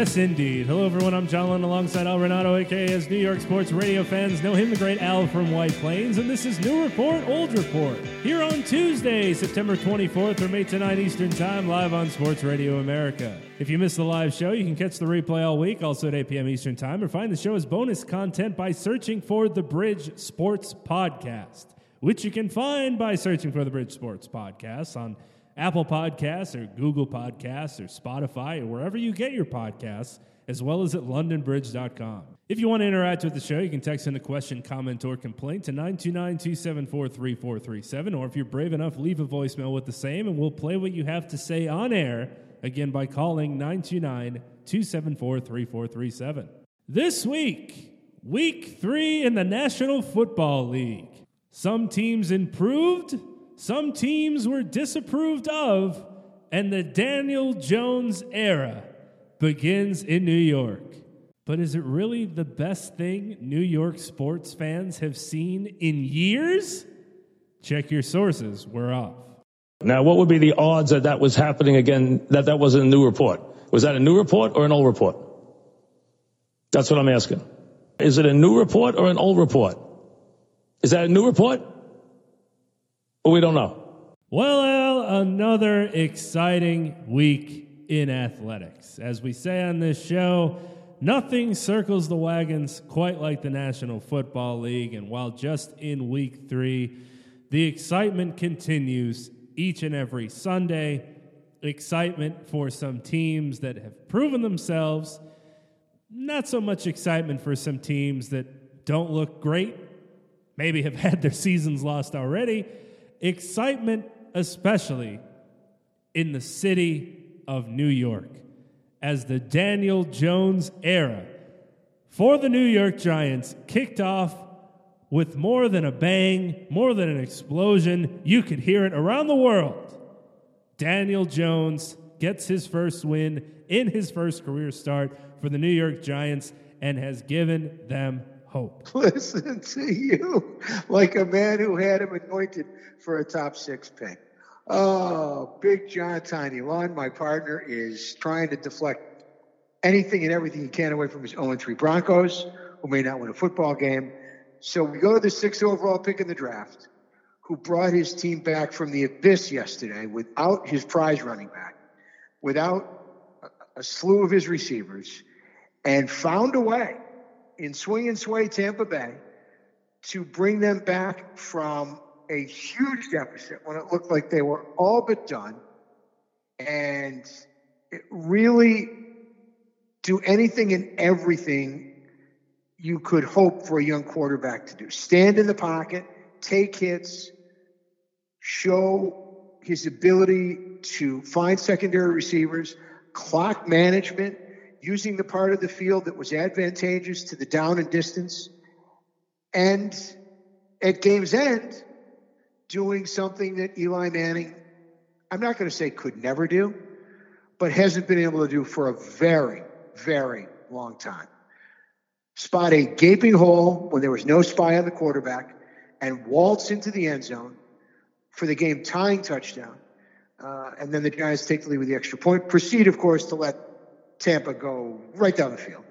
Yes, indeed. Hello, everyone. I'm John Lund alongside Al Renauto, aka as New York sports radio fans know him, the great Al from White Plains, and this is New Report, Old Report. Here on Tuesday, September 24th from 8 to 9 Eastern Time, live on Sports Radio America. If you missed the live show, you can catch the replay all week, also at 8 p.m. Eastern Time, or find the show as bonus content by searching for the Bridge Sports Podcast, which you can find by searching for the Bridge Sports Podcast on Apple Podcasts or Google Podcasts or Spotify or wherever you get your podcasts, as well as at londonbridge.com. If you want to interact with the show, you can text in a question, comment, or complaint to 929 274 3437. Or if you're brave enough, leave a voicemail with the same, and we'll play what you have to say on air again by calling 929 274 3437. This week, week three in the National Football League. Some teams improved, some teams were disapproved of, and the Daniel Jones era begins in New York. But is it really the best thing New York sports fans have seen in years? Check your sources, we're off. Now, what would be the odds that that was happening again, that that was a new report? Was that a new report or an old report? That's what I'm asking. Is it a new report or an old report? Is that a new report? Or we don't know. Well, another exciting week in athletics. As we say on this show, nothing circles the wagons quite like the National Football League. And while just in week three, the excitement continues each and every Sunday. Excitement for some teams that have proven themselves. Not so much excitement for some teams that don't look great, maybe have had their seasons lost already. Excitement, especially in the city of New York, as the Daniel Jones era for the New York Giants kicked off with more than a bang, more than an explosion. You could hear it around the world. Daniel Jones gets his first win in his first career start for the New York Giants and has given them hope. Listen to you like a man who had him anointed for a top six pick. Oh, Big John Tiny Lund, my partner, is trying to deflect anything and everything he can away from his 0 3 Broncos, who may not win a football game. So we go to the sixth overall pick in the draft, who brought his team back from the abyss yesterday without his prize running back, without a slew of his receivers, and found a way in swing and sway Tampa Bay to bring them back from a huge deficit when it looked like they were all but done and really do anything and everything you could hope for a young quarterback to do. Stand in the pocket, take hits, show his ability to find secondary receivers, clock management, using the part of the field that was advantageous to the down and distance, and at game's end, doing something that Eli Manning, I'm not going to say could never do, but hasn't been able to do for a very, very long time. Spot a gaping hole when there was no spy on the quarterback and waltz into the end zone for the game tying touchdown. Uh, and then the Giants take the lead with the extra point. Proceed, of course, to let Tampa go right down the field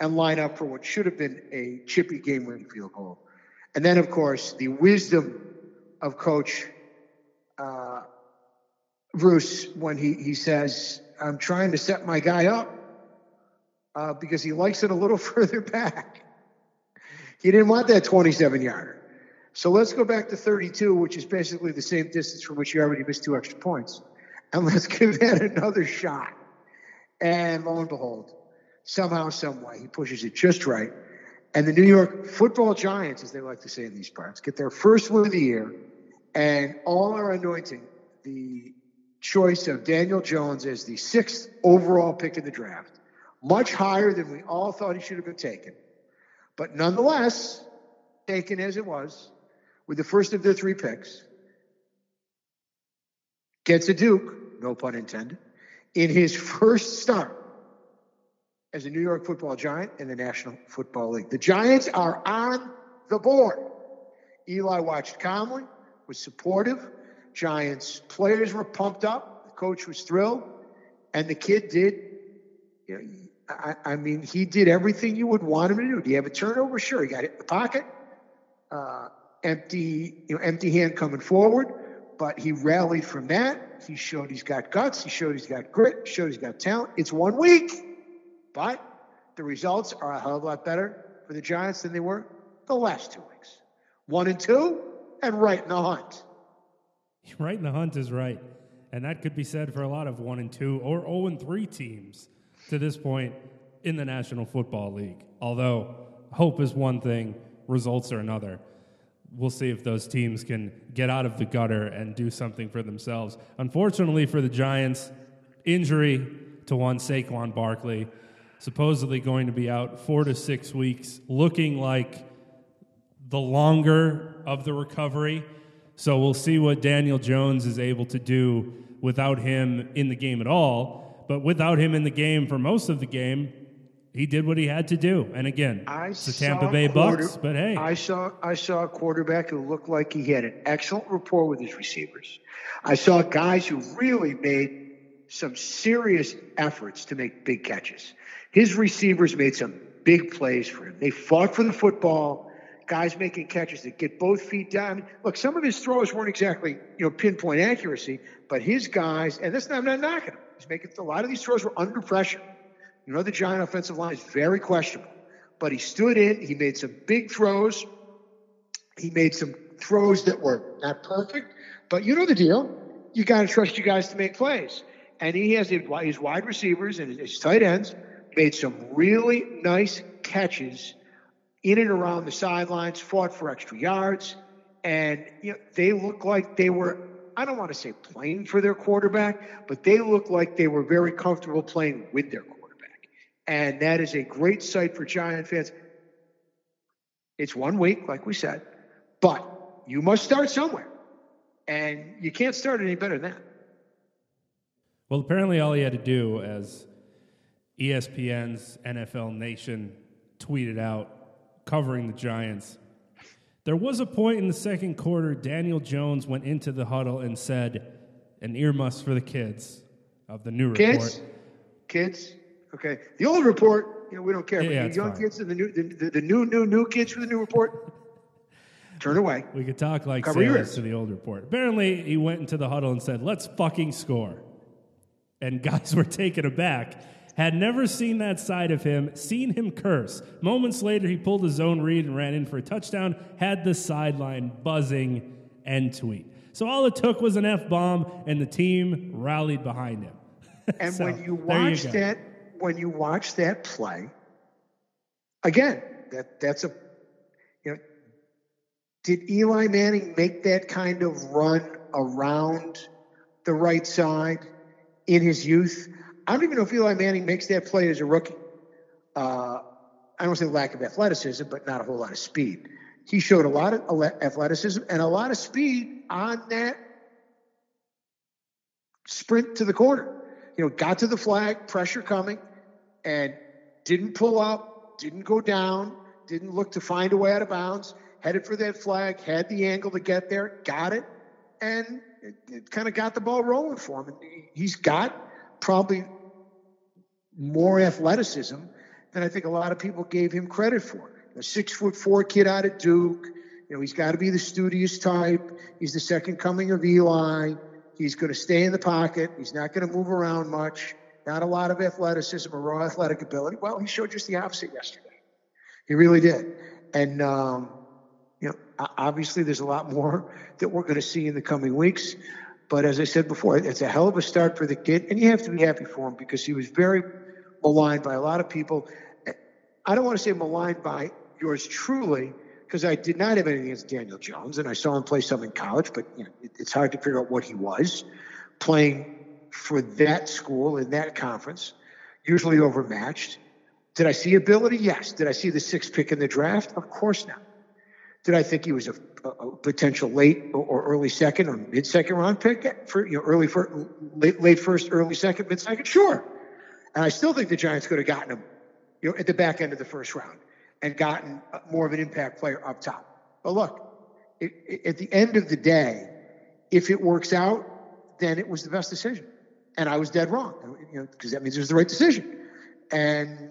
and line up for what should have been a chippy game winning field goal. And then, of course, the wisdom of Coach uh, Bruce when he, he says, I'm trying to set my guy up uh, because he likes it a little further back. He didn't want that 27 yarder. So let's go back to 32, which is basically the same distance from which you already missed two extra points. And let's give that another shot. And lo and behold, somehow, some way, he pushes it just right. And the New York football giants, as they like to say in these parts, get their first win of the year and all are anointing the choice of Daniel Jones as the sixth overall pick in the draft, much higher than we all thought he should have been taken. But nonetheless, taken as it was, with the first of their three picks, gets a Duke, no pun intended, in his first start as a New York football giant in the National Football League. The Giants are on the board. Eli watched calmly, was supportive. Giants players were pumped up. The coach was thrilled. And the kid did, you know, I, I mean, he did everything you would want him to do. Do you have a turnover? Sure. He got it in the pocket. Uh, empty, you know, empty hand coming forward, but he rallied from that. He showed he's got guts. He showed he's got grit. Showed he's got talent. It's one week, but the results are a hell of a lot better for the Giants than they were the last two weeks. One and two, and right in the hunt. Right in the hunt is right, and that could be said for a lot of one and two or zero oh and three teams to this point in the National Football League. Although hope is one thing, results are another. We'll see if those teams can get out of the gutter and do something for themselves. Unfortunately for the Giants, injury to one Saquon Barkley, supposedly going to be out four to six weeks, looking like the longer of the recovery. So we'll see what Daniel Jones is able to do without him in the game at all. But without him in the game for most of the game, he did what he had to do. And again, I it's the Tampa Bay quarter, Bucks. But hey, I saw I saw a quarterback who looked like he had an excellent rapport with his receivers. I saw guys who really made some serious efforts to make big catches. His receivers made some big plays for him. They fought for the football. Guys making catches that get both feet down. Look, some of his throws weren't exactly you know pinpoint accuracy, but his guys, and this I'm not knocking him. He's making a lot of these throws were under pressure. You know, the Giant offensive line is very questionable, but he stood in, he made some big throws. He made some throws that were not perfect, but you know the deal. You got to trust you guys to make plays. And he has his wide receivers and his tight ends made some really nice catches in and around the sidelines, fought for extra yards, and you know, they look like they were I don't want to say playing for their quarterback, but they look like they were very comfortable playing with their quarterback. And that is a great sight for Giant fans. It's one week, like we said, but you must start somewhere. And you can't start any better than that. Well, apparently, all he had to do, as ESPN's NFL Nation tweeted out covering the Giants, there was a point in the second quarter, Daniel Jones went into the huddle and said, an earmuffs for the kids of the new report. Kids? Okay. The old report, you know, we don't care. Yeah, but the young fine. kids and the new, the, the, the, new, new, new kids for the new report, turn away. We could talk like sailors to the old report. Apparently, he went into the huddle and said, let's fucking score. And guys were taken aback. Had never seen that side of him, seen him curse. Moments later, he pulled his own read and ran in for a touchdown, had the sideline buzzing and tweet. So all it took was an F bomb, and the team rallied behind him. And so, when you watch you that when you watch that play, again, that that's a you know, did Eli Manning make that kind of run around the right side in his youth? I don't even know if Eli Manning makes that play as a rookie. Uh, I don't say lack of athleticism, but not a whole lot of speed. He showed a lot of athleticism and a lot of speed on that sprint to the corner. You know, got to the flag, pressure coming, and didn't pull up, didn't go down, didn't look to find a way out of bounds, headed for that flag, had the angle to get there, got it, and it, it kind of got the ball rolling for him. And he's got probably more athleticism than I think a lot of people gave him credit for. A six foot four kid out of Duke. You know, he's got to be the studious type. He's the second coming of Eli. He's going to stay in the pocket. He's not going to move around much not a lot of athleticism or raw athletic ability. Well, he showed just the opposite yesterday. He really did. And, um, you know, obviously there's a lot more that we're going to see in the coming weeks. But as I said before, it's a hell of a start for the kid. And you have to be happy for him because he was very maligned by a lot of people. I don't want to say maligned by yours truly, because I did not have anything against Daniel Jones, and I saw him play some in college, but you know, it's hard to figure out what he was playing for that school in that conference, usually overmatched. Did I see ability? Yes. Did I see the sixth pick in the draft? Of course not. Did I think he was a, a potential late or early second or mid second round pick for you know early first, late late first, early second, mid second? Sure. And I still think the Giants could have gotten him, you know, at the back end of the first round and gotten more of an impact player up top. But look, it, it, at the end of the day, if it works out, then it was the best decision, and I was dead wrong, you know, because that means it was the right decision. And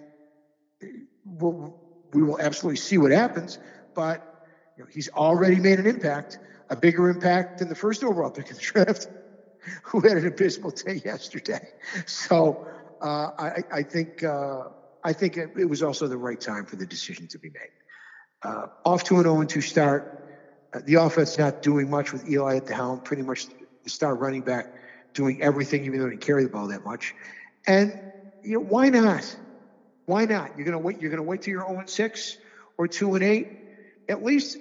we'll, we will absolutely see what happens, but you know, he's already made an impact, a bigger impact than the first overall pick of the draft, who had an abysmal day yesterday. So uh, I, I, think uh, I think it, it, was also the right time for the decision to be made. Uh, off to an 0-2 start. Uh, the offense not doing much with Eli at the helm. Pretty much the star running back doing everything, even though he didn't carry the ball that much. And you know why not? Why not? You're gonna wait. You're gonna wait till you're 0 6 or 2 and 8 at least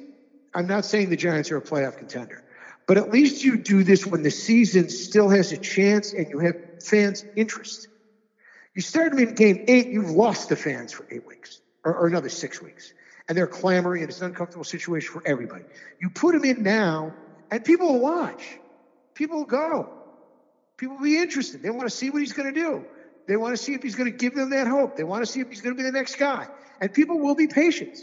I'm not saying the Giants are a playoff contender, but at least you do this when the season still has a chance and you have fans' interest. You started them in game eight, you've lost the fans for eight weeks or, or another six weeks, and they're clamoring, and it's an uncomfortable situation for everybody. You put them in now, and people will watch. People will go. People will be interested. They want to see what he's going to do. They want to see if he's going to give them that hope. They want to see if he's going to be the next guy. And people will be patient.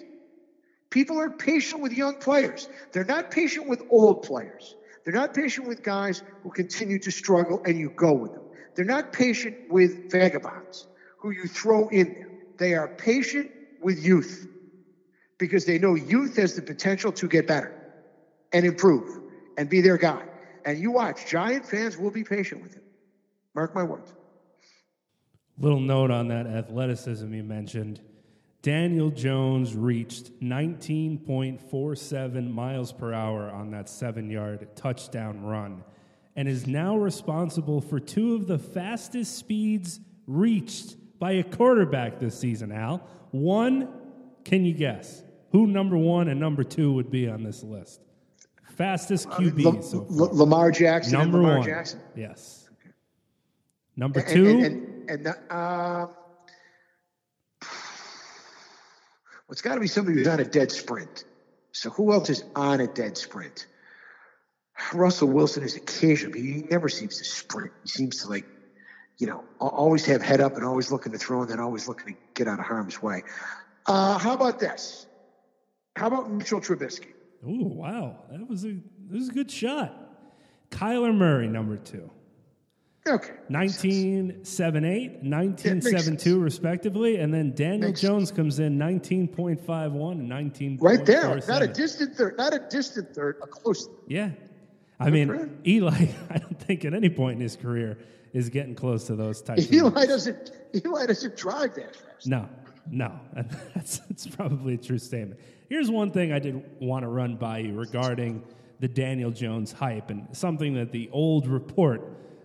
People are patient with young players. They're not patient with old players. They're not patient with guys who continue to struggle and you go with them. They're not patient with vagabonds who you throw in there. They are patient with youth because they know youth has the potential to get better and improve and be their guy. And you watch, Giant fans will be patient with him. Mark my words. Little note on that athleticism you mentioned. Daniel Jones reached 19.47 miles per hour on that seven yard touchdown run and is now responsible for two of the fastest speeds reached by a quarterback this season, Al. One, can you guess? Who number one and number two would be on this list? Fastest QB uh, so L- Lamar Jackson. Number Lamar one. Jackson. Yes. Number two. And, and, and, and uh, Well, it's got to be somebody who's on a dead sprint. So who else is on a dead sprint? Russell Wilson is occasional, but he never seems to sprint. He seems to like, you know, always have head up and always looking to throw and then always looking to get out of harm's way. Uh, how about this? How about Mitchell Trubisky? Oh wow, that was a that was a good shot. Kyler Murray, number two. Okay. 1978, 1972, respectively. And then Daniel Makes Jones sense. comes in 19.51 and 19. Right there. Not a distant third. Not a distant third, a close Yeah. I mean, Eli, I don't think at any point in his career is getting close to those types Eli doesn't Eli doesn't drive that fast. No, no. That's, that's probably a true statement. Here's one thing I did want to run by you regarding the Daniel Jones hype and something that the old report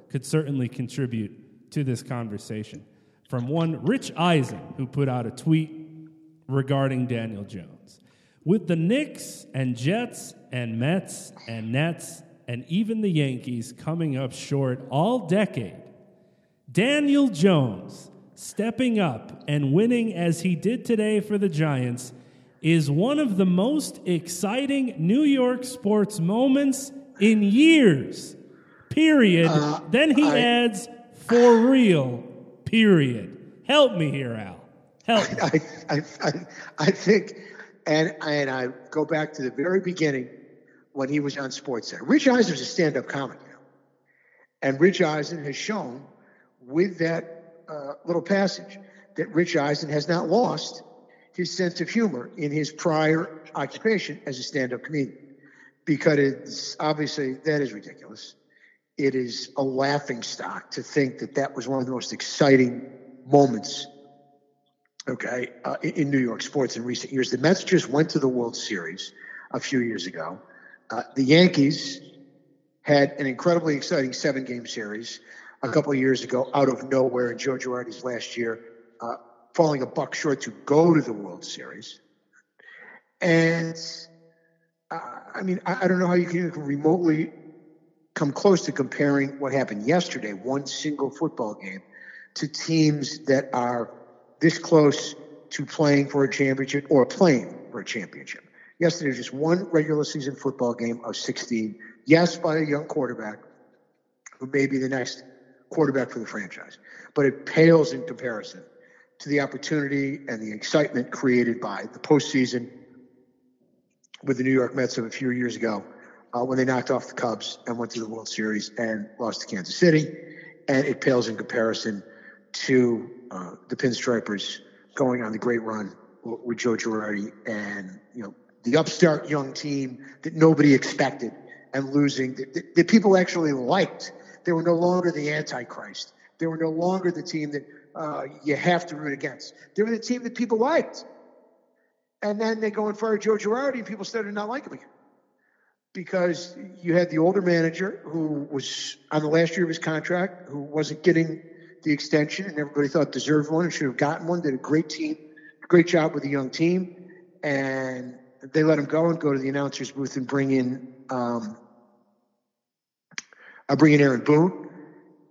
could certainly contribute to this conversation. From one Rich Eisen, who put out a tweet regarding Daniel Jones. With the Knicks and Jets and Mets and Nets and even the Yankees coming up short all decade, Daniel Jones stepping up and winning as he did today for the Giants is one of the most exciting New York sports moments in years period. Uh, then he I, adds, for real, period. Help me here, Al. Help. I, I, I, I think, and, and I go back to the very beginning when he was on SportsCenter. Rich Eisen is a stand up comic. And Rich Eisen has shown with that uh, little passage that Rich Eisen has not lost his sense of humor in his prior occupation as a stand up comedian. Because it's obviously that is ridiculous it is a laughing stock to think that that was one of the most exciting moments, okay, uh, in New York sports in recent years. The Mets just went to the World Series a few years ago. Uh, the Yankees had an incredibly exciting seven game series a couple of years ago out of nowhere in Joe Girardi's last year, uh, falling a buck short to go to the World Series. And uh, I mean, I, I, don't know how you can remotely come close to comparing what happened yesterday, one single football game, to teams that are this close to playing for a championship or playing for a championship. Yesterday was just one regular season football game of 16. Yes, by a young quarterback who may be the next quarterback for the franchise, but it pales in comparison to the opportunity and the excitement created by the postseason with the New York Mets of a few years ago uh, when they knocked off the Cubs and went to the World Series and lost to Kansas City. And it pales in comparison to uh, the Pinstripers going on the great run with Joe Girardi and you know the upstart young team that nobody expected and losing that, people actually liked. They were no longer the Antichrist. They were no longer the team that uh, you have to root against. They were the team that people liked. And then they go and fire Joe Girardi, and people started not liking him again because you had the older manager who was on the last year of his contract, who wasn't getting the extension, and everybody thought deserved one and should have gotten one. Did a great team, great job with a young team, and they let him go and go to the announcers booth and bring in, um, I uh, bring in Aaron Boone,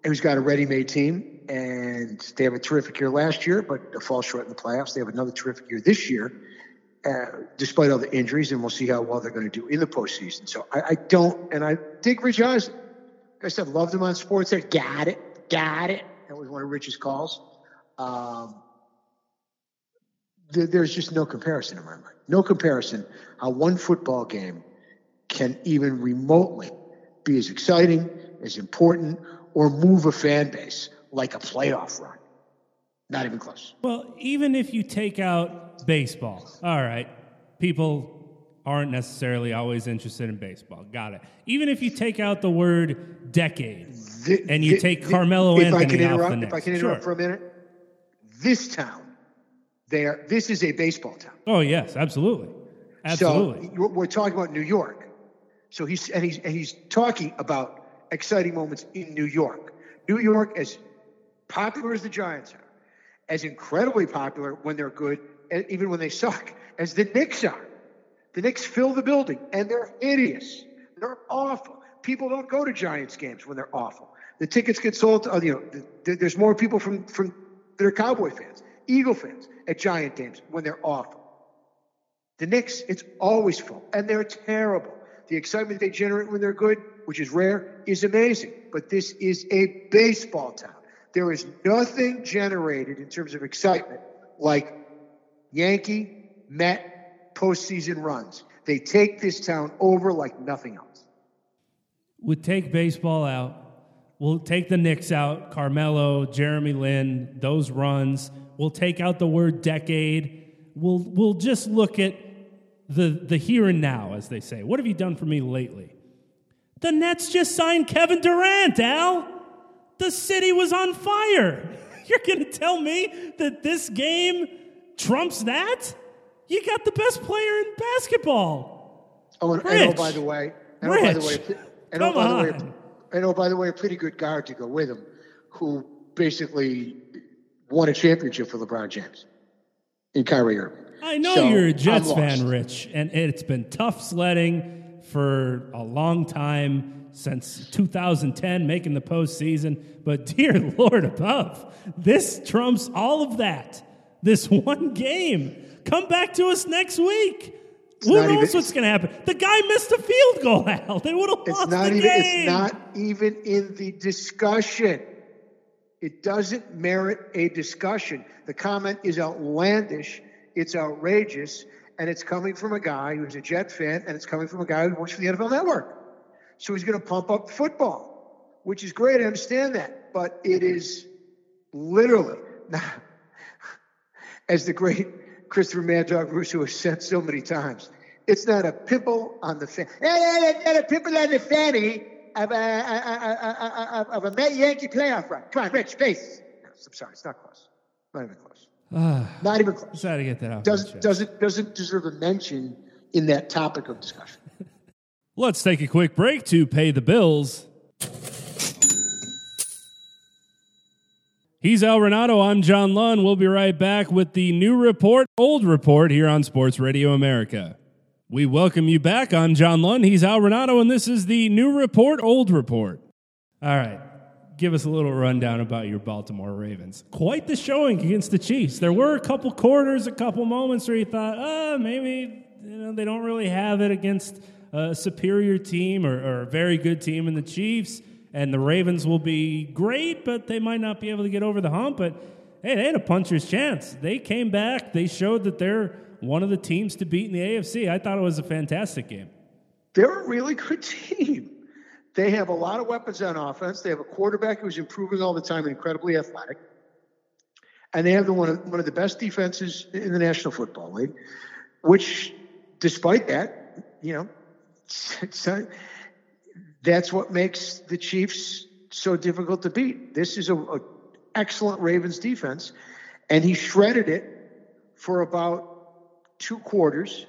who's got a ready-made team, and they have a terrific year last year, but fall short in the playoffs. They have another terrific year this year uh, despite all the injuries, and we'll see how well they're going to do in the postseason. So I, I don't, and I think Rich Eisen, like I said, loved him on sports. There, got it, got it. That was one of Rich's calls. Um, th- there's just no comparison in my mind. No comparison how one football game can even remotely be as exciting, as important, or move a fan base like a playoff run. Not even close. Well, even if you take out baseball, all right, people aren't necessarily always interested in baseball. Got it. Even if you take out the word decade the, and you the, take the, Carmelo if Anthony I can interrupt, off the If I can interrupt sure. for a minute, this town, there, this is a baseball town. Oh yes, absolutely, absolutely. So we're talking about New York. So he's and he's and he's talking about exciting moments in New York. New York, as popular as the Giants are, as incredibly popular when they're good, even when they suck, as the Knicks are. The Knicks fill the building, and they're hideous. They're awful. People don't go to Giants games when they're awful. The tickets get sold. To, you know, there's more people from from that are Cowboy fans, Eagle fans at Giant games when they're awful. The Knicks, it's always full, and they're terrible. The excitement they generate when they're good, which is rare, is amazing. But this is a baseball town. There is nothing generated in terms of excitement like Yankee, Met postseason runs. They take this town over like nothing else. Would take baseball out. We'll take the Knicks out, Carmelo, Jeremy Lin, those runs. We'll take out the word decade. We'll we'll just look at the the here and now, as they say. What have you done for me lately? The Nets just signed Kevin Durant, Al. The city was on fire. You're going to tell me that this game trumps that? You got the best player in basketball. Oh, and, and oh, by the way, and Rich. oh, by the way, and oh, by the way, oh, and oh, by the way, a pretty good guard to go with him, who basically won a championship for LeBron James in Kyrie Irving. I know so, you're a Jets fan, Rich, and it's been tough sledding for a long time since 2010, making the postseason. But dear Lord above, this trumps all of that. This one game. Come back to us next week. It's Who knows even, what's going to happen? The guy missed a field goal, Al. They would have lost not the even, game. It's not even in the discussion. It doesn't merit a discussion. The comment is outlandish. It's outrageous. And it's coming from a guy who's a Jet fan, and it's coming from a guy who works for the NFL Network. So he's going to pump up football, which is great. I understand that. But it is literally, as the great Christopher Mad Dog Russo has said so many times, it's not a pimple on the fan. Not a pimple on the fanny Uh, uh, uh, of a, a, a, of a Yankee playoff run. Come on, Rich, face. No, I'm sorry, it's not close. Not even close. Uh, not even close. Sorry to get that out. Doesn't doesn't doesn't deserve a mention in that topic of discussion. Let's take a quick break to pay the bills. He's Al Renauto. I'm John Lund. We'll be right back with the new report, old report here on Sports Radio America. We welcome you back. I'm John Lund. He's Al Renauto, and this is the new report, old report. All right. Give us a little rundown about your Baltimore Ravens. Quite the showing against the Chiefs. There were a couple quarters, a couple moments where you thought, oh, maybe you know, they don't really have it against a superior team or, or a very good team in the Chiefs. And the Ravens will be great, but they might not be able to get over the hump. But hey, they had a puncher's chance. They came back. They showed that they're one of the teams to beat in the AFC. I thought it was a fantastic game. They're a really good team. They have a lot of weapons on offense. They have a quarterback who's improving all the time and incredibly athletic. And they have the, one, of, one of the best defenses in the National Football League, which, despite that, you know, that's what makes the Chiefs so difficult to beat. This is a, a excellent Ravens defense, and he shredded it for about two quarters,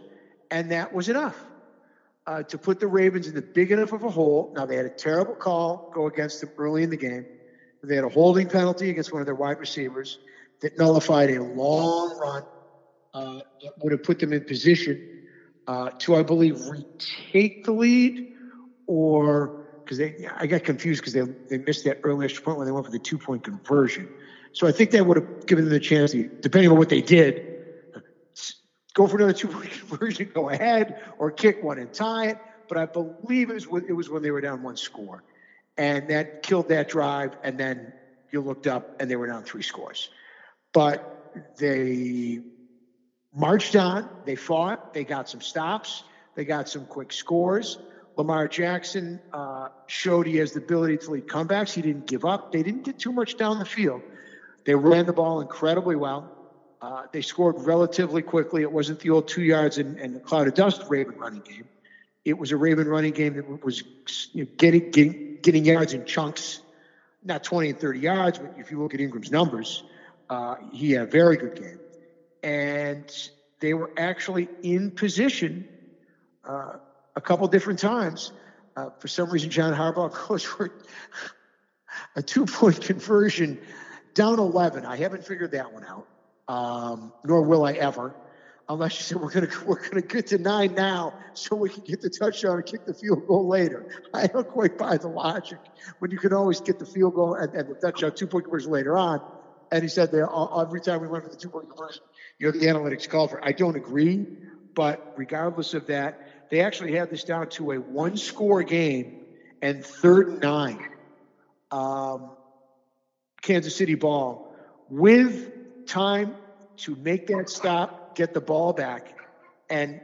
and that was enough uh, to put the Ravens in the big enough of a hole. Now they had a terrible call go against them early in the game. They had a holding penalty against one of their wide receivers that nullified a long run uh, that would have put them in position uh, to, I believe, retake the lead, or because they, I got confused because they they missed that early extra point when they went for the two point conversion. So I think that would have given them the chance, to, depending on what they did, go for another two point conversion, go ahead, or kick one and tie it. But I believe it was when, it was when they were down one score, and that killed that drive. And then you looked up, and they were down three scores. But they marched on. They fought. They got some stops. They got some quick scores. Lamar Jackson uh, showed he has the ability to lead comebacks. He didn't give up. They didn't get too much down the field. They ran the ball incredibly well. Uh, they scored relatively quickly. It wasn't the old two yards and, and a cloud of dust Raven running game. It was a Raven running game that was you know, getting, getting getting yards in chunks, not 20 and 30 yards, but if you look at Ingram's numbers, uh, he had a very good game. And they were actually in position uh, a couple different times. Uh, for some reason, John Harbaugh goes for a two point conversion down 11. I haven't figured that one out um, nor will I ever, unless you say we're to we're to get to nine now, so we can get the touchdown and kick the field goal later. I don't quite buy the logic when you can always get the field goal and, and the touchdown two point conversion later on. And he said that every time we went for the two point conversion, you know, the analytics called for. I don't agree, but regardless of that, they actually had this down to a one score game and third and nine. Um, Kansas City ball with time to make that stop, get the ball back, and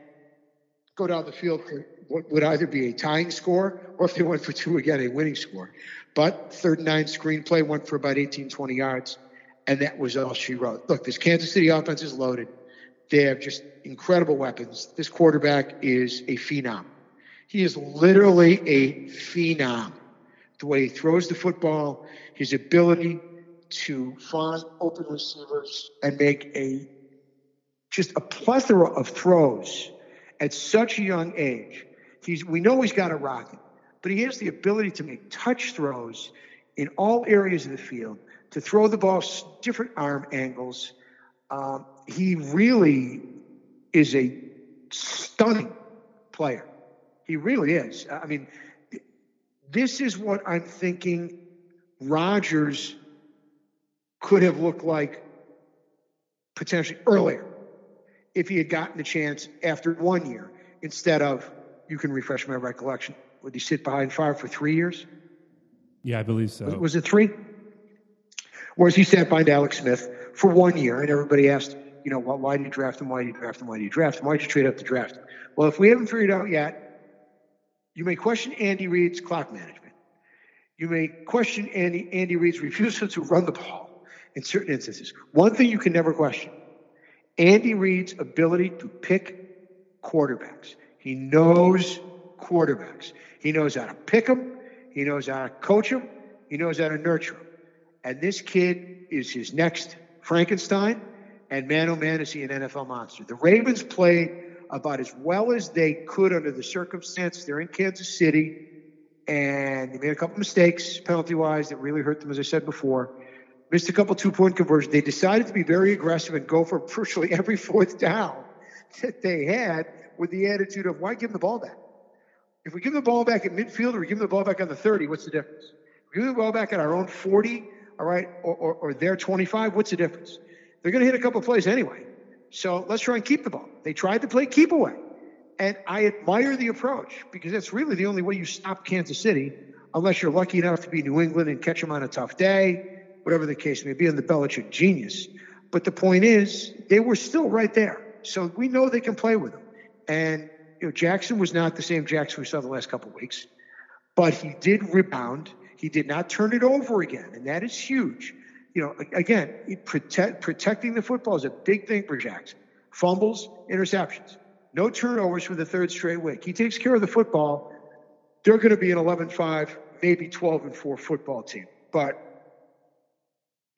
go down the field for what would either be a tying score or if they went for two again, a winning score. But third and nine screenplay went for about 18, 20 yards, and that was all she wrote. Look, this Kansas City offense is loaded. They have just incredible weapons. This quarterback is a phenom. He is literally a phenom. The way he throws the football, his ability to find open receivers and make a just a plethora of throws at such a young age. He's we know he's got a rocket, but he has the ability to make touch throws in all areas of the field, to throw the ball different arm angles. Um, he really is a stunning player. He really is. I mean, this is what I'm thinking Rodgers could have looked like potentially earlier if he had gotten the chance after one year instead of, you can refresh my recollection, would he sit behind Favre for three years? Yeah, I believe so. Was, was it three? Whereas he sat behind Alex Smith for one year, and everybody asked, you know, well, why did you draft him? Why did you draft him? Why did you draft him? Why did you trade up to draft him? Well, if we haven't figured out yet, you may question Andy Reid's clock management. You may question Andy, Andy Reid's refusal to run the ball in certain instances. One thing you can never question Andy Reid's ability to pick quarterbacks. He knows quarterbacks. He knows how to pick them, he knows how to coach them, he knows how to nurture them. And this kid is his next Frankenstein, and man, oh man, is he an NFL monster. The Ravens played about as well as they could under the circumstances. They're in Kansas City, and they made a couple mistakes penalty wise that really hurt them, as I said before missed a couple two point conversions. They decided to be very aggressive and go for virtually every fourth down that they had with the attitude of why give them the ball back? If we give them the ball back at midfield or we give them the ball back on the 30, what's the difference? If we give the ball back at our own 40, all right, or, or, or their 25, what's the difference? They're going to hit a couple plays anyway. So let's try and keep the ball. They tried to play keep away. And I admire the approach because that's really the only way you stop Kansas City, unless you're lucky enough to be New England and catch them on a tough day, whatever the case may be, in the Belichick genius. But the point is, they were still right there. So we know they can play with them. And you know, Jackson was not the same Jackson we saw the last couple weeks, but he did rebound. He did not turn it over again, and that is huge. You know, again, protect, protecting the football is a big thing for Jackson. Fumbles, interceptions, no turnovers for the third straight week. He takes care of the football. They're going to be an 11-5, maybe 12 and 4 football team. But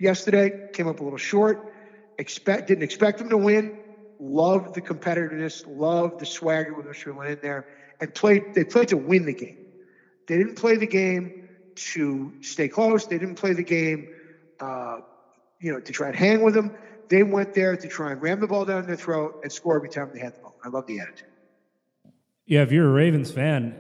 yesterday came up a little short. Expect didn't expect them to win loved the competitiveness, loved the swagger with which we went in there, and played. They played to win the game. They didn't play the game to stay close. They didn't play the game, uh, you know, to try and hang with them. They went there to try and ram the ball down their throat and score every time they had the ball. I love the attitude. Yeah, if you're a Ravens fan,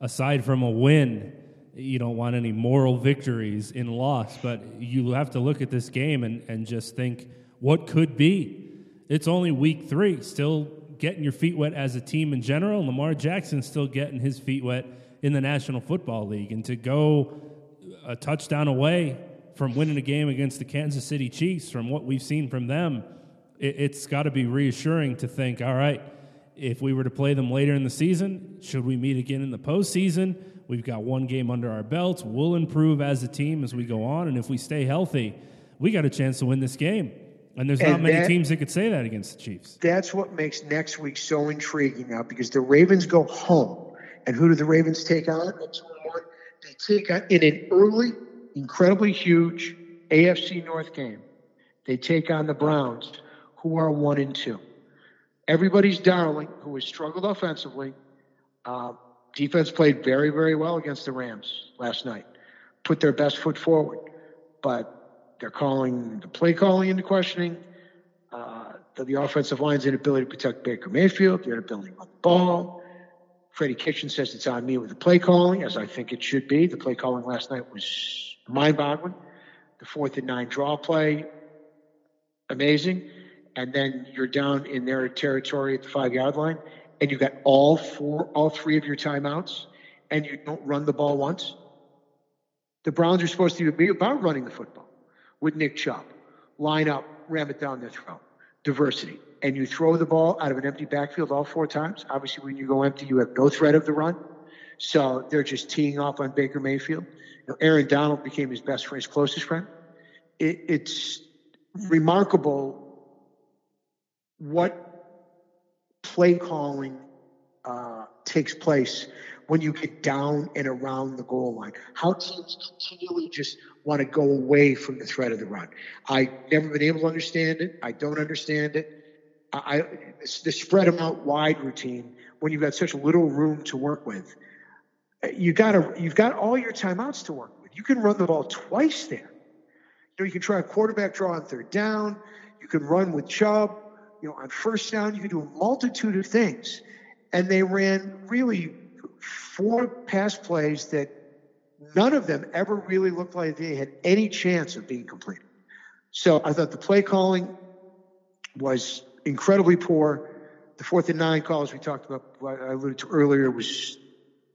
aside from a win, you don't want any moral victories in loss, but you have to look at this game and, and just think what could be it's only week three, still getting your feet wet as a team in general. Lamar Jackson still getting his feet wet in the National Football League. And to go a touchdown away from winning a game against the Kansas City Chiefs, from what we've seen from them, it, it's got to be reassuring to think, all right, if we were to play them later in the season, should we meet again in the postseason? We've got one game under our belts. We'll improve as a team as we go on. And if we stay healthy, we got a chance to win this game. And there's and not many that, teams that could say that against the Chiefs. That's what makes next week so intriguing now because the Ravens go home. And who do the Ravens take on? They take on in an early, incredibly huge AFC North game. They take on the Browns, who are one and two. Everybody's darling, who has struggled offensively. Uh, defense played very, very well against the Rams last night. Put their best foot forward. But they're calling the play calling into questioning. Uh, the, the, offensive line's inability to protect Baker Mayfield, their ability to run the ball. Freddie Kitchen says it's on me with the play calling, as I think it should be. The play calling last night was mind boggling. The fourth and nine draw play, amazing. And then you're down in their territory at the five yard line, and you got all four, all three of your timeouts, and you don't run the ball once. The Browns are supposed to be about running the football with Nick Chubb. Line up, ram it down their throat. Diversity. And you throw the ball out of an empty backfield all four times. Obviously, when you go empty, you have no threat of the run. So they're just teeing off on Baker Mayfield. You know, Aaron Donald became his best friend, his closest friend. It, it's remarkable what play calling uh, takes place when you get down and around the goal line. How teams continually just want to go away from the threat of the run. I've never been able to understand it. I don't understand it. I, the spread them out wide routine when you've got such little room to work with. You got to, you've got all your timeouts to work with. You can run the ball twice there. You know, you can try a quarterback draw on third down. You can run with Chubb. You know, on first down, you can do a multitude of things. And they ran really four pass plays that none of them ever really looked like they had any chance of being completed. So I thought the play calling was incredibly poor. The fourth and nine calls we talked about, I alluded to earlier, was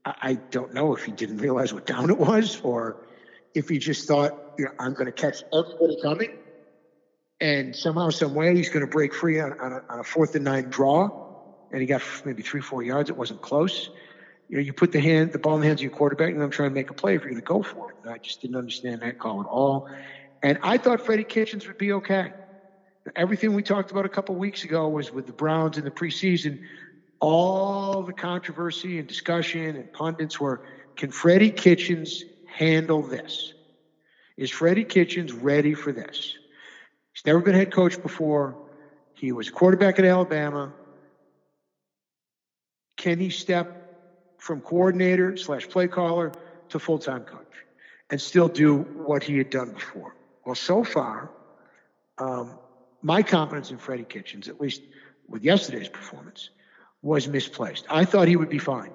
I don't know if he didn't realize what down it was or if he just thought, you know, I'm going to catch everybody coming. And somehow, some way, he's going to break free on, on, a, on a fourth and nine draw. And he got maybe three, four yards. It wasn't close you know, you put the hand, the ball in the hands of your quarterback, and I'm trying to make a play if you're going to go for it. And I just didn't understand that call at all. And I thought Freddie Kitchens would be okay. Everything we talked about a couple weeks ago was with the Browns in the preseason. All the controversy and discussion and pundits were, can Freddie Kitchens handle this? Is Freddie Kitchens ready for this? He's never been head coach before. He was quarterback at Alabama. Can he step from coordinator slash play caller to full time coach and still do what he had done before. Well, so far, um, my confidence in Freddie Kitchens, at least with yesterday's performance, was misplaced. I thought he would be fine.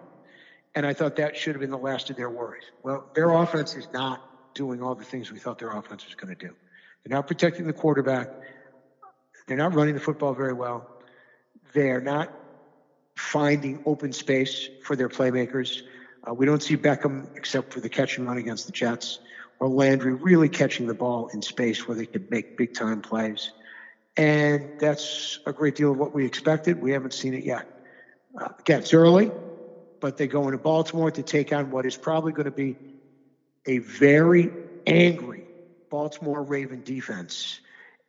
And I thought that should have been the last of their worries. Well, their offense is not doing all the things we thought their offense was going to do. They're not protecting the quarterback. They're not running the football very well. They're not finding open space for their playmakers. Uh, we don't see Beckham except for the catch and run against the Jets, or Landry really catching the ball in space where they could make big time plays. And that's a great deal of what we expected. We haven't seen it yet. Uh, again, it's early, but they go into Baltimore to take on what is probably going to be a very angry Baltimore Raven defense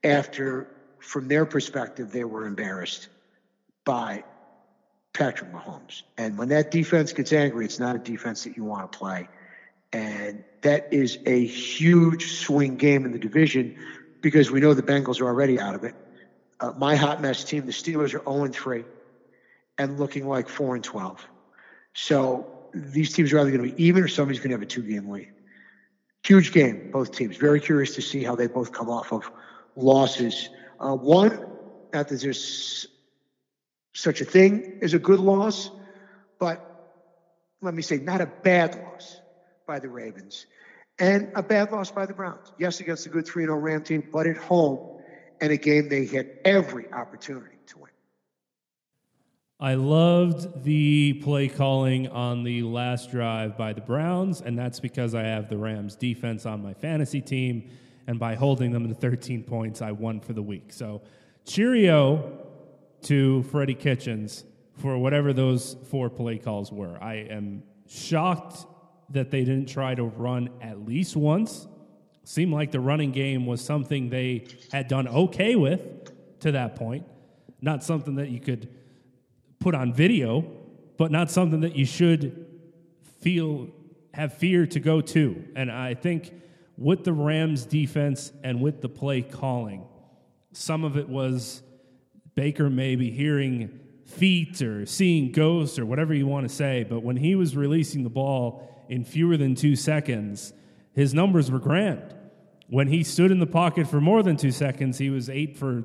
after, from their perspective, they were embarrassed by Patrick Mahomes. And when that defense gets angry, it's not a defense that you want to play. And that is a huge swing game in the division because we know the Bengals are already out of it. Uh, my hot mess team, the Steelers, are 0 3 and looking like 4 and 12. So these teams are either going to be even or somebody's going to have a two game lead. Huge game, both teams. Very curious to see how they both come off of losses. Uh, one, not that there's such a thing as a good loss, but let me say, not a bad loss by the Ravens and a bad loss by the Browns. Yes, against a good 3 0 Ram team, but at home and a game they had every opportunity. I loved the play calling on the last drive by the Browns, and that's because I have the Rams defense on my fantasy team, and by holding them to 13 points, I won for the week. So, cheerio to Freddie Kitchens for whatever those four play calls were. I am shocked that they didn't try to run at least once. Seemed like the running game was something they had done okay with to that point, not something that you could put on video, but not something that you should feel have fear to go to. And I think with the Rams defense and with the play calling, some of it was Baker maybe hearing feet or seeing ghosts or whatever you want to say, but when he was releasing the ball in fewer than two seconds, his numbers were grand. When he stood in the pocket for more than two seconds, he was eight for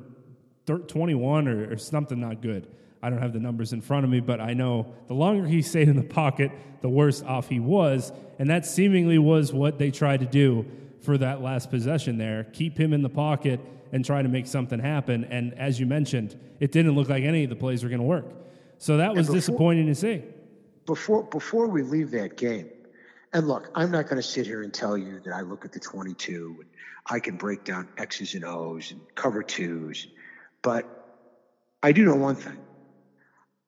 21 or, or something not good. I don't have the numbers in front of me, but I know the longer he stayed in the pocket, the worse off he was. And that seemingly was what they tried to do for that last possession there keep him in the pocket and try to make something happen. And as you mentioned, it didn't look like any of the plays were going to work. So that was before, disappointing to see. Before, before we leave that game, and look, I'm not going to sit here and tell you that I look at the 22 and I can break down X's and O's and cover twos, but I do know one thing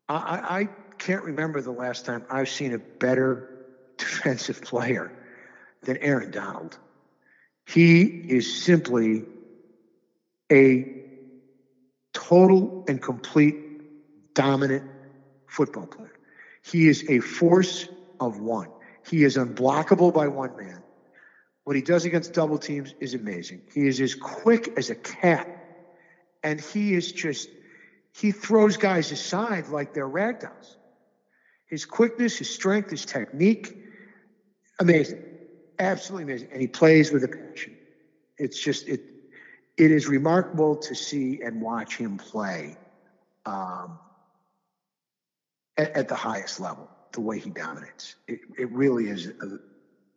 I, I can't remember the last time I've seen a better defensive player than Aaron Donald. He is simply a total and complete dominant football player. He is a force of one. He is unblockable by one man. What he does against double teams is amazing. He is as quick as a cat. And he is just he throws guys aside like they're ragdolls. His quickness, his strength, his technique, amazing, absolutely amazing, and he plays with a passion. It's just it. It is remarkable to see and watch him play um, at, at, the highest level. The way he dominates, it, it really is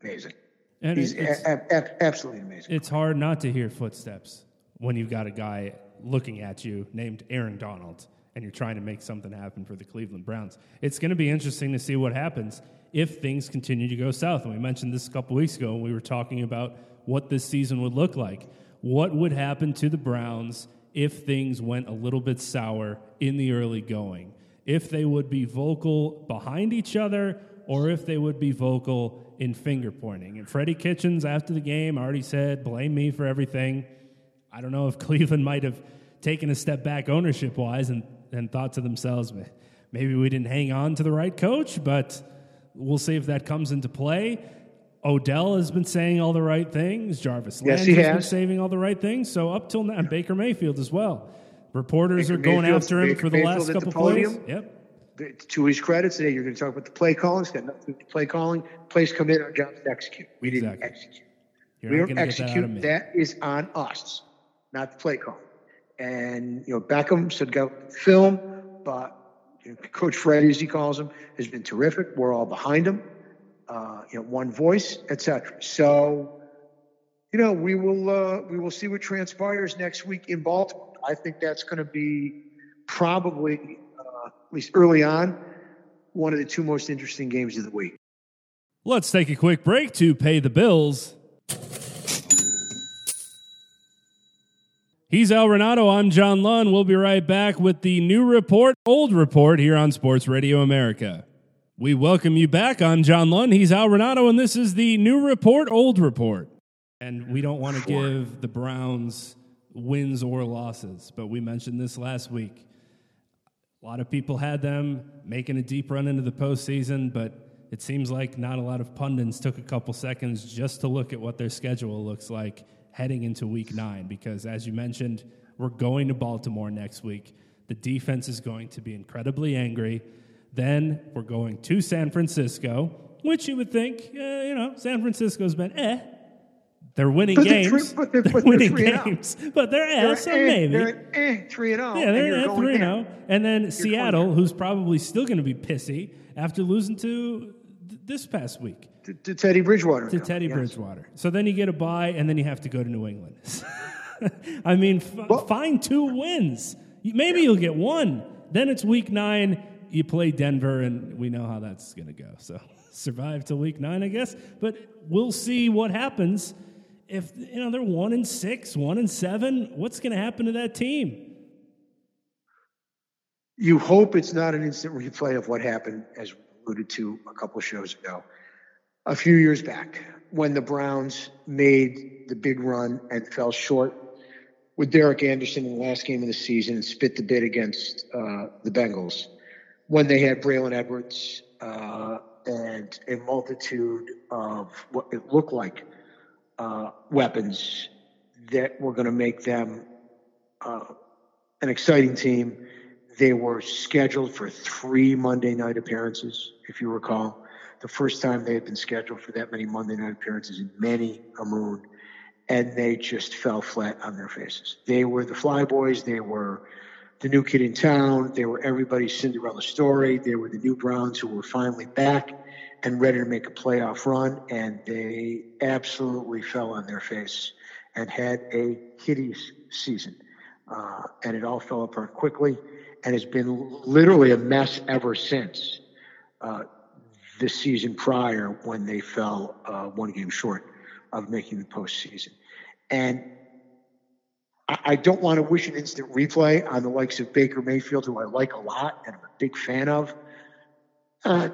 amazing. And He's a, a, absolutely amazing. It's hard not to hear footsteps when you've got a guy looking at you named Aaron Donald and you're trying to make something happen for the Cleveland Browns. It's going to be interesting to see what happens if things continue to go south. And we mentioned this a couple weeks ago when we were talking about what this season would look like. What would happen to the Browns if things went a little bit sour in the early going? If they would be vocal behind each other or if they would be vocal in finger pointing. And Freddie Kitchens, after the game, already said, blame me for everything. I don't know if Cleveland might have taken a step back ownership wise and, and thought to themselves, maybe we didn't hang on to the right coach, but we'll see if that comes into play. Odell has been saying all the right things. Jarvis yes, Landry has. has been saying all the right things. So up till now, and Baker Mayfield as well. Reporters Baker are going Mayfield's, after him Baker for the Mayfield last couple plays. Yep. To his credit today, you're going to talk about the play calling. It's got nothing to play calling. Plays come in, our job to execute. We didn't execute. You're we don't execute. That, that is on us not the play call. And, you know, Beckham said go film, but you know, Coach Freddie, as he calls him, has been terrific. We're all behind him. Uh, you know, one voice, etc. So, you know, we will uh, we will see what transpires next week in Baltimore. I think that's going to be probably uh, at least early on, one of the two most interesting games of the week. Let's take a quick break to pay the bills. He's Al Renauto. I'm John Lund. We'll be right back with the new report, old report here on Sports Radio America. We welcome you back. I'm John Lund. He's Al Renauto, and this is the new report, old report. And we don't want to give the Browns wins or losses, but we mentioned this last week. A lot of people had them making a deep run into the postseason, but it seems like not a lot of pundits took a couple seconds just to look at what their schedule looks like heading into week nine. Because as you mentioned, we're going to Baltimore next week. The defense is going to be incredibly angry. Then we're going to San Francisco, which you would think, uh, you know, San Francisco's been eh. They're winning But games. they're, three, but they're, They're winning three and out. games, but they're eh, They're so eh, maybe. They're eh, three and out. Yeah, they're you're at three and zero, and then Seattle, who's probably still going to be pissy after losing to th- this past week To, to Teddy Bridgewater. to now, Teddy yes. Bridgewater. So then you get a bye, and then you have to go to New England. I mean, f- Well- find two wins. Maybe you'll get one. Then it's week nine. You play Denver, and we know how that's going to go. So survive till week nine, I guess. But we'll see what happens. If you know they're one and six, one and seven, what's going to happen to that team? You hope it's not an instant replay of what happened, as alluded to a couple of shows ago, a few years back, when the Browns made the big run and fell short with Derek Anderson in the last game of the season and spit the bid against uh, the Bengals, when they had Braylon Edwards uh, and a multitude of what it looked like uh, weapons that were going to make them uh, an exciting team. They were scheduled for three Monday night appearances, if you recall. The first time they had been scheduled for that many Monday night appearances in many a moon, and they just fell flat on their faces. They were the Flyboys. They were the new kid in town. They were everybody's Cinderella story. They were the new Browns who were finally back and ready to make a playoff run, and they absolutely fell on their face and had a hideous season. Uh, and it all fell apart quickly and has been literally a mess ever since uh, the season prior when they fell uh, one game short of making the postseason. And I, I don't want to wish an instant replay on the likes of Baker Mayfield, who I like a lot and I'm a big fan of. Uh,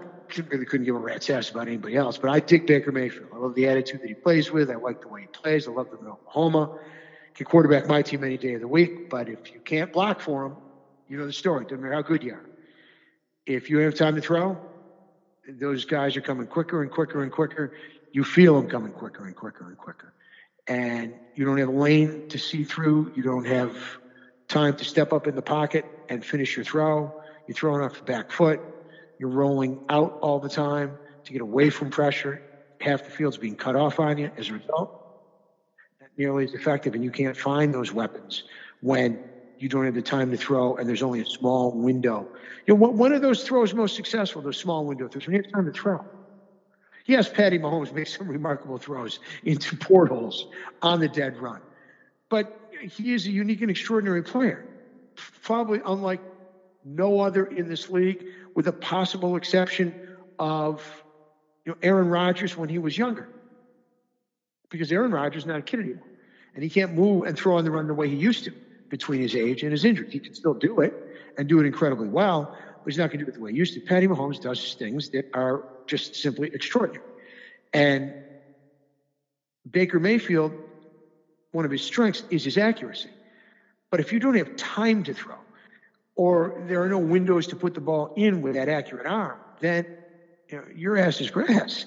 really couldn't give a rat's ass about anybody else, but I dig Baker Mayfield. I love the attitude that he plays with. I like the way he plays. I love him in Oklahoma. Can quarterback my team any day of the week, but if you can't block for him, you know the story. Doesn't matter how good you are. If you have time to throw, those guys are coming quicker and quicker and quicker. You feel them coming quicker and quicker and quicker. And you don't have a lane to see through. You don't have time to step up in the pocket and finish your throw. You're throwing off the back foot. You're rolling out all the time to get away from pressure. Half the field's being cut off on you as a result. Not nearly as effective, and you can't find those weapons when you don't have the time to throw and there's only a small window. You know, one of those throws most successful, those small window throws, when you have time to throw. Yes, Patty Mahomes made some remarkable throws into portholes on the dead run, but he is a unique and extraordinary player, probably unlike no other in this league, with a possible exception of you know Aaron Rodgers when he was younger, because Aaron Rodgers is not a kid anymore, and he can't move and throw on the run the way he used to between his age and his injuries. He can still do it and do it incredibly well, but he's not going to do it the way he used to. Patty Mahomes does things that are just simply extraordinary, and Baker Mayfield, one of his strengths is his accuracy. But if you don't have time to throw, or there are no windows to put the ball in with that accurate arm, then you know, your ass is grass.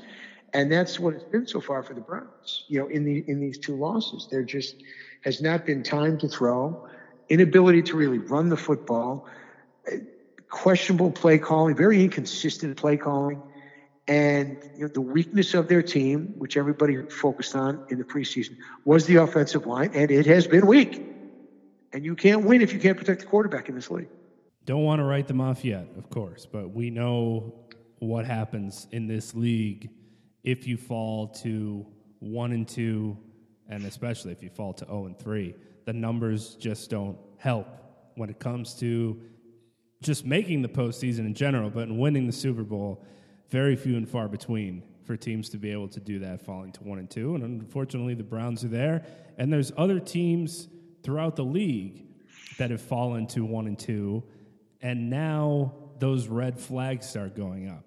And that's what it's been so far for the Browns. You know, in the in these two losses, there just has not been time to throw, inability to really run the football, eh, questionable play calling, very inconsistent play calling, and you know, the weakness of their team, which everybody focused on in the preseason, was the offensive line, and it has been weak. And you can't win if you can't protect the quarterback in this league. Don't want to write them off yet, of course, but we know what happens in this league if you fall to one and two, and especially if you fall to zero and three. The numbers just don't help when it comes to just making the postseason in general, but in winning the Super Bowl, very few and far between for teams to be able to do that, falling to one and two. And unfortunately, the Browns are there, and there's other teams throughout the league that have fallen to one and two, and now those red flags start going up.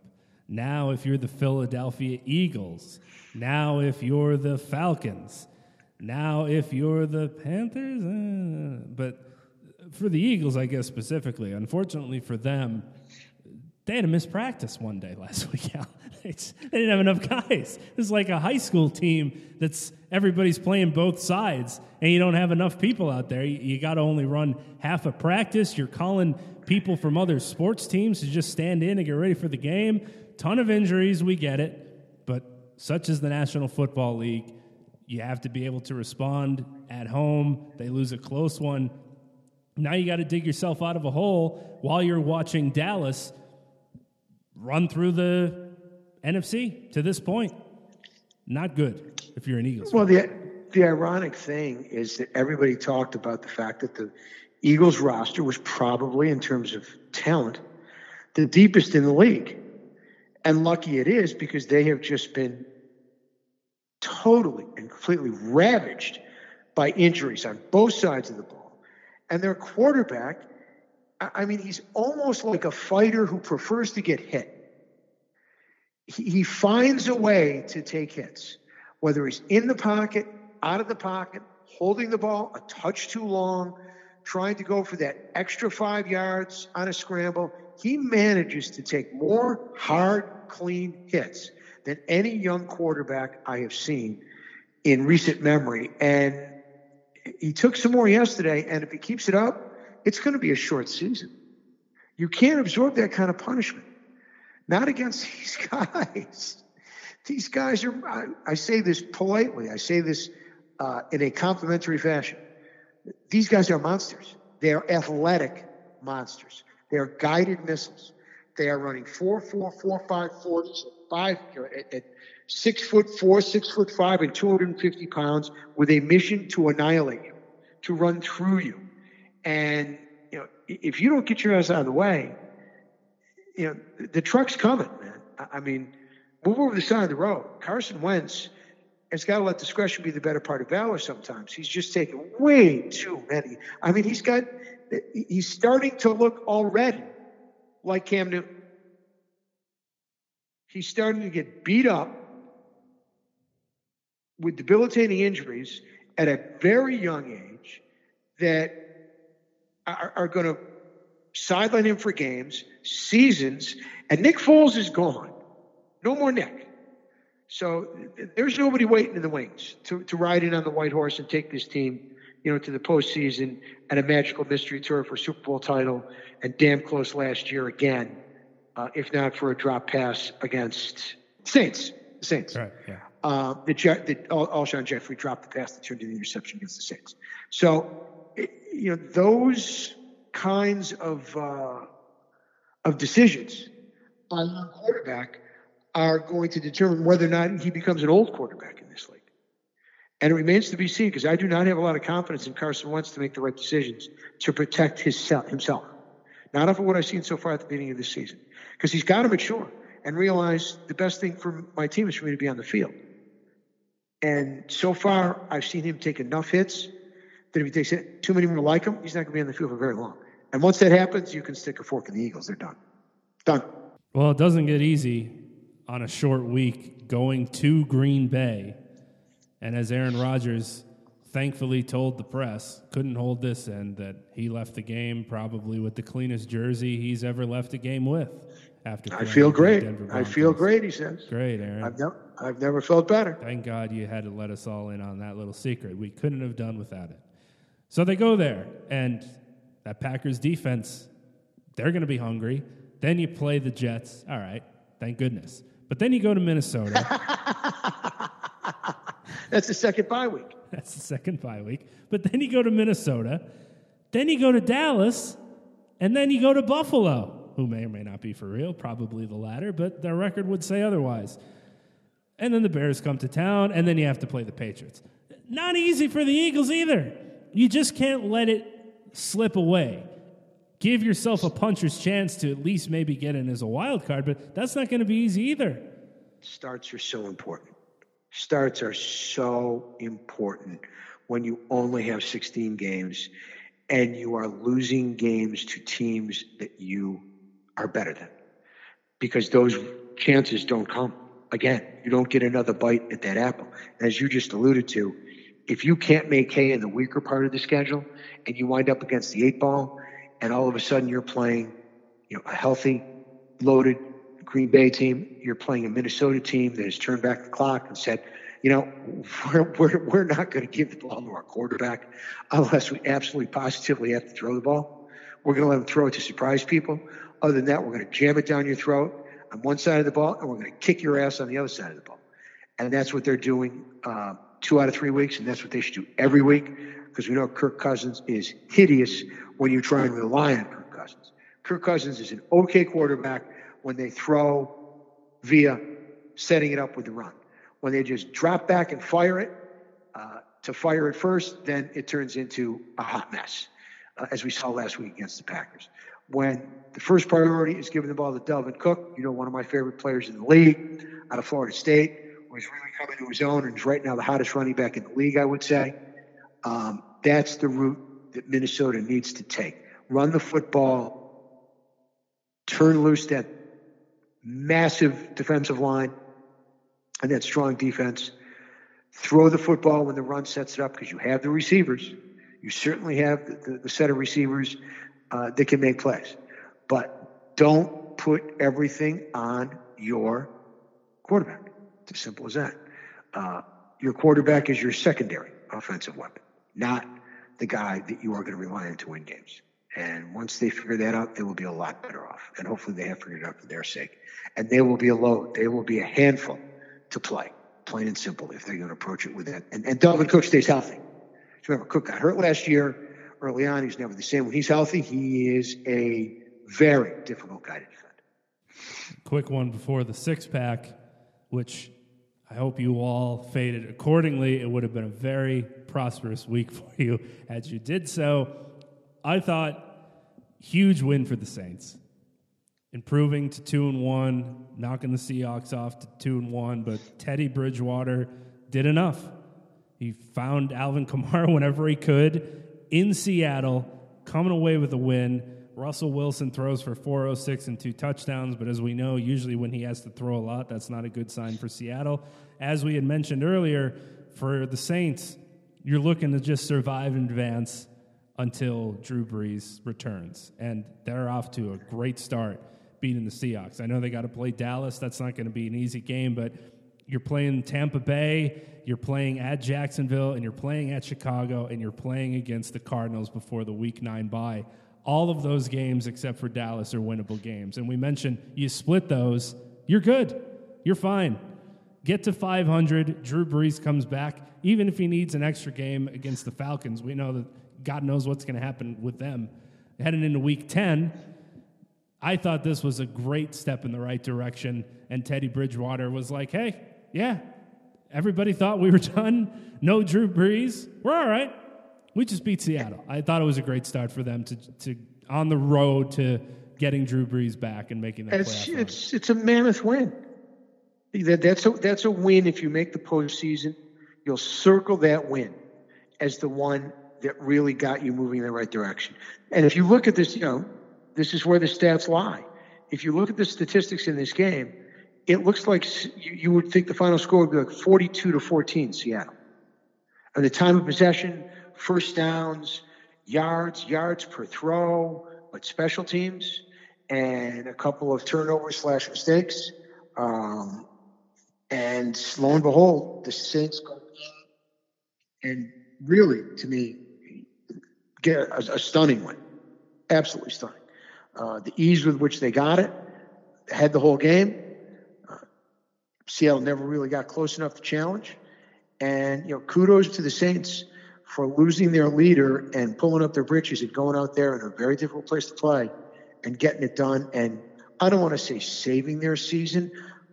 Now, if you're the Philadelphia Eagles, now if you're the Falcons, now if you're the Panthers, uh, but for the Eagles, I guess specifically, unfortunately for them, they had a missed practice one day last week. they didn't have enough guys. This is like a high school team that's everybody's playing both sides, and you don't have enough people out there. You, you got to only run half a practice. You're calling people from other sports teams to just stand in and get ready for the game. Ton of injuries, we get it, but such is the National Football League. You have to be able to respond at home. They lose a close one now you got to dig yourself out of a hole while you're watching Dallas run through the NFC to this point. Not good if you're an Eagles. Well, the the ironic thing is that everybody talked about the fact that the Eagles roster was probably, in terms of talent, the deepest in the league. And lucky it is because they have just been totally and completely ravaged by injuries on both sides of the ball. And their quarterback, I mean, he's almost like a fighter who prefers to get hit. He, he finds a way to take hits, whether he's in the pocket, out of the pocket, holding the ball a touch too long, trying to go for that extra five yards on a scramble. He manages to take more hard, clean hits than any young quarterback I have seen in recent memory. And he took some more yesterday, and if he keeps it up, it's going to be a short season. You can't absorb that kind of punishment. Not against these guys. These guys are, I, I say this politely, I say this uh, in a complimentary fashion. These guys are monsters. They are athletic monsters. They are guided missiles. They are running four, four, four, five, forties, five, at, at six foot four, six foot five, and 250 pounds with a mission to annihilate you, to run through you. And, you know, if you don't get your ass out of the way, you know, the truck's coming, man. I mean, move over the side of the road. Carson Wentz has got to let discretion be the better part of valor sometimes. He's just taking way too many. I mean, he's got, he's starting to look already like Cam Newton. He's starting to get beat up with debilitating injuries at a very young age that are, are going to sideline him for games, seasons, and Nick Foles is gone. No more Nick. So there's nobody waiting in the wings to, to ride in on the white horse and take this team, you know, to the postseason and a magical mystery tour for Super Bowl title and damn close last year again, uh, if not for a drop pass against Saints. Saints. Right. Yeah uh, that, that Alshon Jeffery dropped the pass that turned into the interception against the Saints. So, it, you know, those kinds of uh, of decisions by a quarterback are going to determine whether or not he becomes an old quarterback in this league. And it remains to be seen because I do not have a lot of confidence in Carson Wentz to make the right decisions to protect his, himself. Not off of what I've seen so far at the beginning of this season, because he's got to mature and realize the best thing for my team is for me to be on the field. And so far, I've seen him take enough hits that if he takes too many more like him, he's not going to be on the field for very long. And once that happens, you can stick a fork in the Eagles. They're done. Done. Well, it doesn't get easy on a short week going to Green Bay. And as Aaron Rodgers thankfully told the press, couldn't hold this in, that he left the game probably with the cleanest jersey he's ever left a game with after. I feel great. I feel great. He says. Great, Aaron. I've never, I've never felt better. Thank God you had to let us all in on that little secret. We couldn't have done without it. So they go there, and that Packers defense, they're going to be hungry. Then you play the Jets. All right, thank goodness. But then you go to Minnesota. That's the second bye week. That's the second bye week. But then you go to Minnesota. Then you go to Dallas. And then you go to Buffalo who may or may not be for real, probably the latter, but their record would say otherwise. And then the Bears come to town, and then you have to play the Patriots. Not easy for the Eagles either. You just can't let it slip away. give yourself a puncher's chance to at least maybe get in as a wild card, but that's not going to be easy either. Starts are so important. Starts are so important when you only have 16 games and you are losing games to teams that you are better than because those chances don't come. Again, you don't get another bite at that apple. As you just alluded to, if you can't make hay in the weaker part of the schedule and you wind up against the eight ball and all of a sudden you're playing, you know, a healthy, loaded Green Bay team, you're playing a Minnesota team that has turned back the clock and said, you know, we're, we're, we're not going to give the ball to our quarterback unless we absolutely positively have to throw the ball. We're going to let him throw it to surprise people. Other than that, we're going to jam it down your throat on one side of the ball and we're going to kick your ass on the other side of the ball. And that's what they're doing uh, two out of three weeks, and that's what they should do every week because we know Kirk Cousins is hideous when you try and rely on Kirk Cousins. Kirk Cousins is an okay quarterback when they throw via setting it up with the run. When they just drop back and fire it, uh, to fire it first, then it turns into a hot mess, uh, as we saw last week against the Packers. When the first priority is giving the ball to Dalvin Cook, you know, one of my favorite players in the league out of Florida State, who's really coming to his own and is right now the hottest running back in the league, I would say. Um, that's the route that Minnesota needs to take. Run the football, turn loose that massive defensive line and that strong defense. Throw the football when the run sets it up because you have the receivers. You certainly have the, the, the set of receivers uh, that can make plays. But don't put everything on your quarterback. It's as simple as that. Uh, your quarterback is your secondary offensive weapon, not the guy that you are going to rely on to win games. And once they figure that out, they will be a lot better off. And hopefully they have figured it out for their sake. And they will be a load. They will be a handful to play, plain and simple, if they're going to approach it with that. And, and Dalvin Cook stays healthy. Remember, Cook got hurt last year. Early on, he's never the same. When he's healthy, he is a very difficult guy to defend. Quick one before the six pack, which I hope you all faded accordingly. It would have been a very prosperous week for you as you did so. I thought huge win for the Saints improving to two and one, knocking the Seahawks off to two and one. But Teddy Bridgewater did enough. He found Alvin Kamara whenever he could in Seattle, coming away with a win. Russell Wilson throws for 406 and two touchdowns, but as we know, usually when he has to throw a lot, that's not a good sign for Seattle. As we had mentioned earlier, for the Saints, you're looking to just survive and advance until Drew Brees returns. And they're off to a great start beating the Seahawks. I know they got to play Dallas. That's not going to be an easy game, but you're playing Tampa Bay, you're playing at Jacksonville, and you're playing at Chicago, and you're playing against the Cardinals before the week nine bye. All of those games, except for Dallas, are winnable games. And we mentioned you split those, you're good. You're fine. Get to 500. Drew Brees comes back. Even if he needs an extra game against the Falcons, we know that God knows what's going to happen with them. Heading into week 10, I thought this was a great step in the right direction. And Teddy Bridgewater was like, hey, yeah, everybody thought we were done. No Drew Brees. We're all right. We just beat Seattle. I thought it was a great start for them to, to on the road to getting Drew Brees back and making that it's, it's, it's a mammoth win. That, that's, a, that's a win if you make the postseason. You'll circle that win as the one that really got you moving in the right direction. And if you look at this, you know, this is where the stats lie. If you look at the statistics in this game, it looks like you, would think the final score would be like 42 to 14 Seattle. And the time of possession, first downs, yards, yards per throw, but special teams, and a couple of turnovers slash mistakes. Um, and lo and behold, the Saints go and really, to me, get a, a stunning win. Absolutely stunning. Uh, the ease with which they got it, had the whole game. Seattle never really got close enough to challenge. And, you know, kudos to the Saints for losing their leader and pulling up their britches and going out there in a very difficult place to play and getting it done. And I don't want to say saving their season,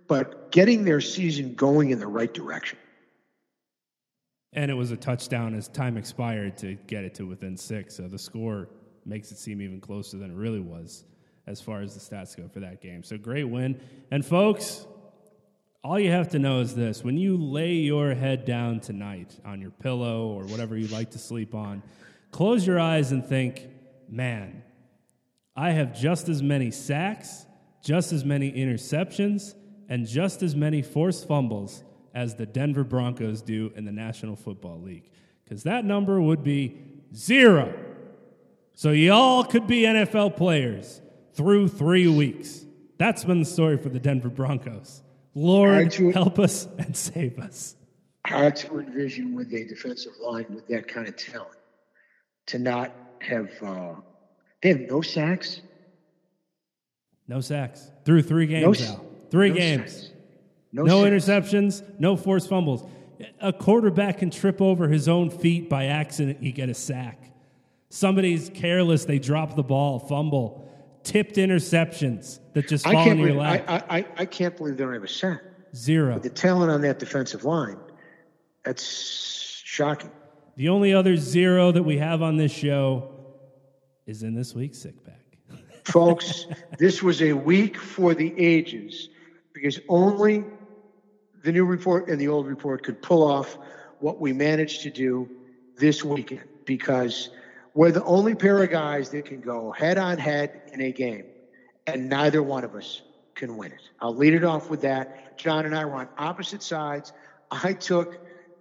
but getting their season going in the right direction. And it was a touchdown as time expired to get it to within six. So the score makes it seem even closer than it really was as far as the stats go for that game. So great win. And folks, all you have to know is this when you lay your head down tonight on your pillow or whatever you like to sleep on, close your eyes and think, man, I have just as many sacks, just as many interceptions, and just as many forced fumbles as the Denver Broncos do in the National Football League. Because that number would be zero. So y'all could be NFL players through three weeks. That's been the story for the Denver Broncos. Lord, to, help us and save us. Hard to envision with a defensive line with that kind of talent to not have. Uh, they have no sacks. No sacks through three games no. Three no games. Sacks. No, no interceptions. No forced fumbles. A quarterback can trip over his own feet by accident. You get a sack. Somebody's careless. They drop the ball, fumble tipped interceptions that just fall in your lap. I, I, I can't believe they don't have a sack. Zero. With the talent on that defensive line, that's shocking. The only other zero that we have on this show is in this week's sick pack. Folks, this was a week for the ages because only the new report and the old report could pull off what we managed to do this weekend because we're the only pair of guys that can go head on head in a game, and neither one of us can win it. I'll lead it off with that. John and I were on opposite sides. I took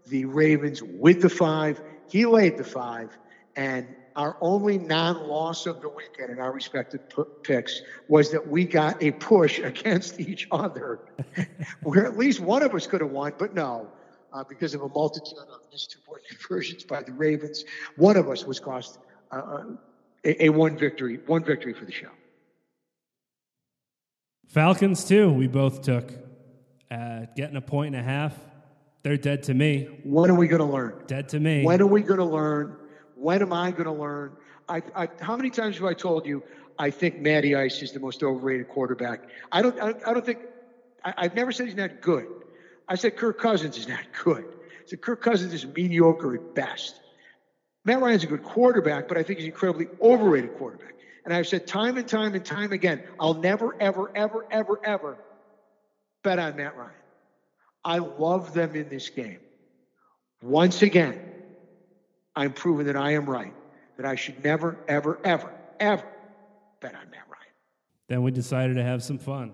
the Ravens with the five. He laid the five, and our only non-loss of the weekend in our respective p- picks was that we got a push against each other, where at least one of us could have won, but no, uh, because of a multitude of missed two-point conversions by the Ravens, one of us was cost uh, uh, a, a one victory, one victory for the show. Falcons too. We both took uh, getting a point and a half. They're dead to me. When are we going to learn? Dead to me. When are we going to learn? When am I going to learn? I, I, how many times have I told you I think Matty Ice is the most overrated quarterback? I don't. I, I don't think. I, I've never said he's not good. I said Kirk Cousins is not good. I said Kirk Cousins is mediocre at best. Matt Ryan's a good quarterback, but I think he's an incredibly overrated quarterback. And I've said time and time and time again, I'll never, ever, ever, ever, ever bet on Matt Ryan. I love them in this game. Once again, I'm proving that I am right, that I should never, ever, ever, ever bet on Matt Ryan. Then we decided to have some fun.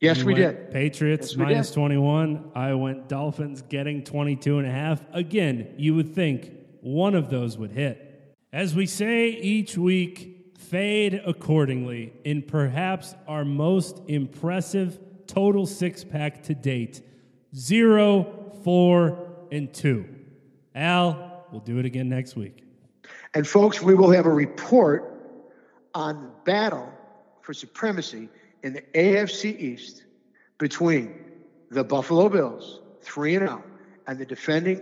Yes, we did. Patriots yes, minus 21. I went Dolphins getting 22 and a half. Again, you would think one of those would hit. As we say each week, fade accordingly in perhaps our most impressive total six pack to date zero, four, and two. Al, we'll do it again next week. And folks, we will have a report on the battle for supremacy in the AFC East between the Buffalo Bills, 3 and 0, and the defending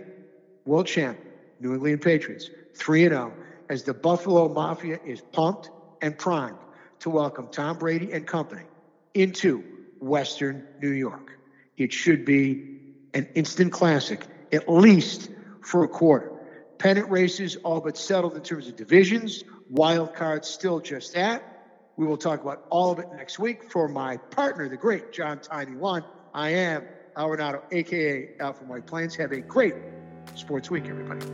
world champion, New England Patriots, 3 0, as the Buffalo Mafia is pumped and primed to welcome Tom Brady and company into Western New York. It should be an instant classic, at least for a quarter. Pennant races all but settled in terms of divisions, wild cards still just that. We will talk about all of it next week. For my partner, the great John Tiny One, I am Al Renauto, aka Al from White Plains. Have a great sports week, everybody.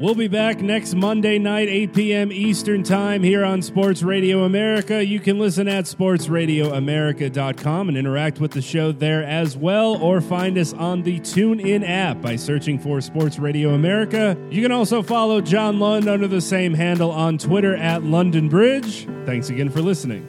We'll be back next Monday night, 8 p.m. Eastern Time here on Sports Radio America. You can listen at sportsradioamerica.com and interact with the show there as well, or find us on the TuneIn app by searching for Sports Radio America. You can also follow John Lund under the same handle on Twitter at London Bridge. Thanks again for listening.